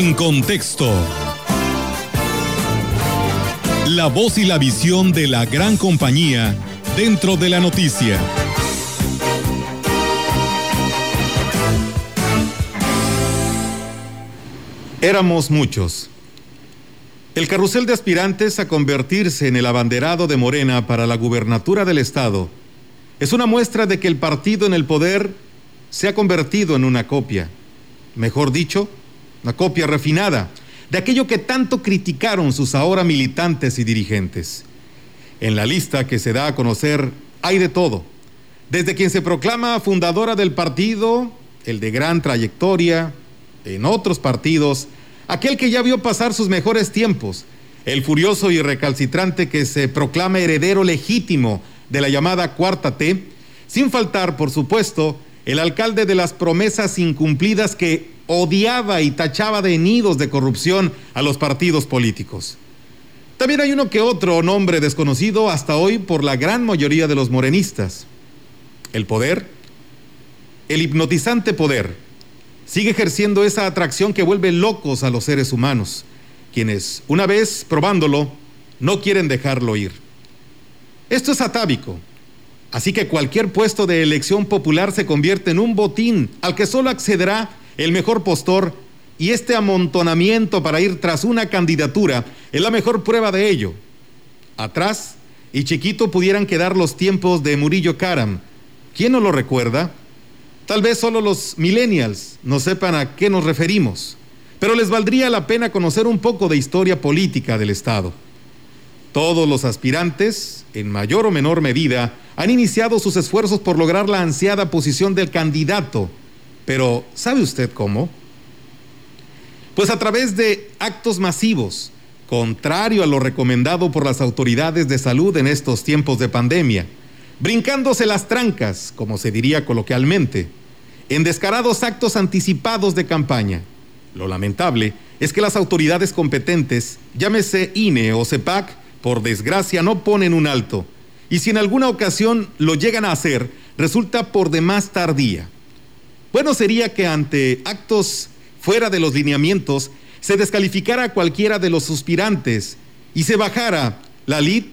En contexto. La voz y la visión de la gran compañía dentro de la noticia. Éramos muchos. El carrusel de aspirantes a convertirse en el abanderado de Morena para la gubernatura del Estado es una muestra de que el partido en el poder se ha convertido en una copia, mejor dicho, una copia refinada de aquello que tanto criticaron sus ahora militantes y dirigentes. En la lista que se da a conocer hay de todo, desde quien se proclama fundadora del partido, el de gran trayectoria, en otros partidos, aquel que ya vio pasar sus mejores tiempos, el furioso y recalcitrante que se proclama heredero legítimo de la llamada Cuarta T, sin faltar, por supuesto, el alcalde de las promesas incumplidas que odiaba y tachaba de nidos de corrupción a los partidos políticos. También hay uno que otro nombre desconocido hasta hoy por la gran mayoría de los morenistas. El poder, el hipnotizante poder, sigue ejerciendo esa atracción que vuelve locos a los seres humanos, quienes, una vez probándolo, no quieren dejarlo ir. Esto es atávico, así que cualquier puesto de elección popular se convierte en un botín al que solo accederá el mejor postor y este amontonamiento para ir tras una candidatura es la mejor prueba de ello. Atrás y chiquito pudieran quedar los tiempos de Murillo Karam. ¿Quién no lo recuerda? Tal vez solo los millennials no sepan a qué nos referimos, pero les valdría la pena conocer un poco de historia política del Estado. Todos los aspirantes, en mayor o menor medida, han iniciado sus esfuerzos por lograr la ansiada posición del candidato. Pero, ¿sabe usted cómo? Pues a través de actos masivos, contrario a lo recomendado por las autoridades de salud en estos tiempos de pandemia, brincándose las trancas, como se diría coloquialmente, en descarados actos anticipados de campaña. Lo lamentable es que las autoridades competentes, llámese INE o CEPAC, por desgracia no ponen un alto. Y si en alguna ocasión lo llegan a hacer, resulta por demás tardía. Bueno sería que ante actos fuera de los lineamientos se descalificara a cualquiera de los suspirantes y se bajara la lid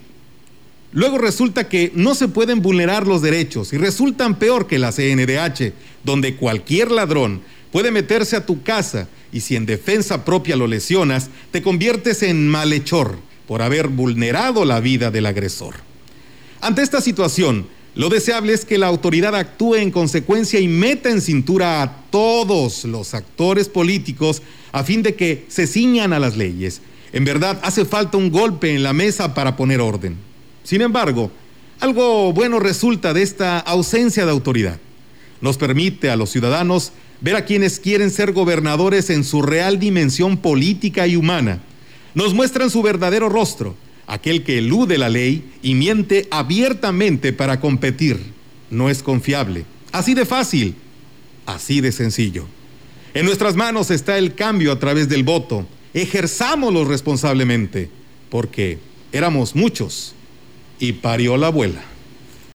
Luego resulta que no se pueden vulnerar los derechos y resultan peor que la CNDH, donde cualquier ladrón puede meterse a tu casa y si en defensa propia lo lesionas, te conviertes en malhechor por haber vulnerado la vida del agresor. Ante esta situación, lo deseable es que la autoridad actúe en consecuencia y meta en cintura a todos los actores políticos a fin de que se ciñan a las leyes. En verdad, hace falta un golpe en la mesa para poner orden. Sin embargo, algo bueno resulta de esta ausencia de autoridad. Nos permite a los ciudadanos ver a quienes quieren ser gobernadores en su real dimensión política y humana. Nos muestran su verdadero rostro, aquel que elude la ley y miente abiertamente para competir. No es confiable. Así de fácil, así de sencillo. En nuestras manos está el cambio a través del voto. Ejerzámoslo responsablemente, porque éramos muchos y parió la abuela.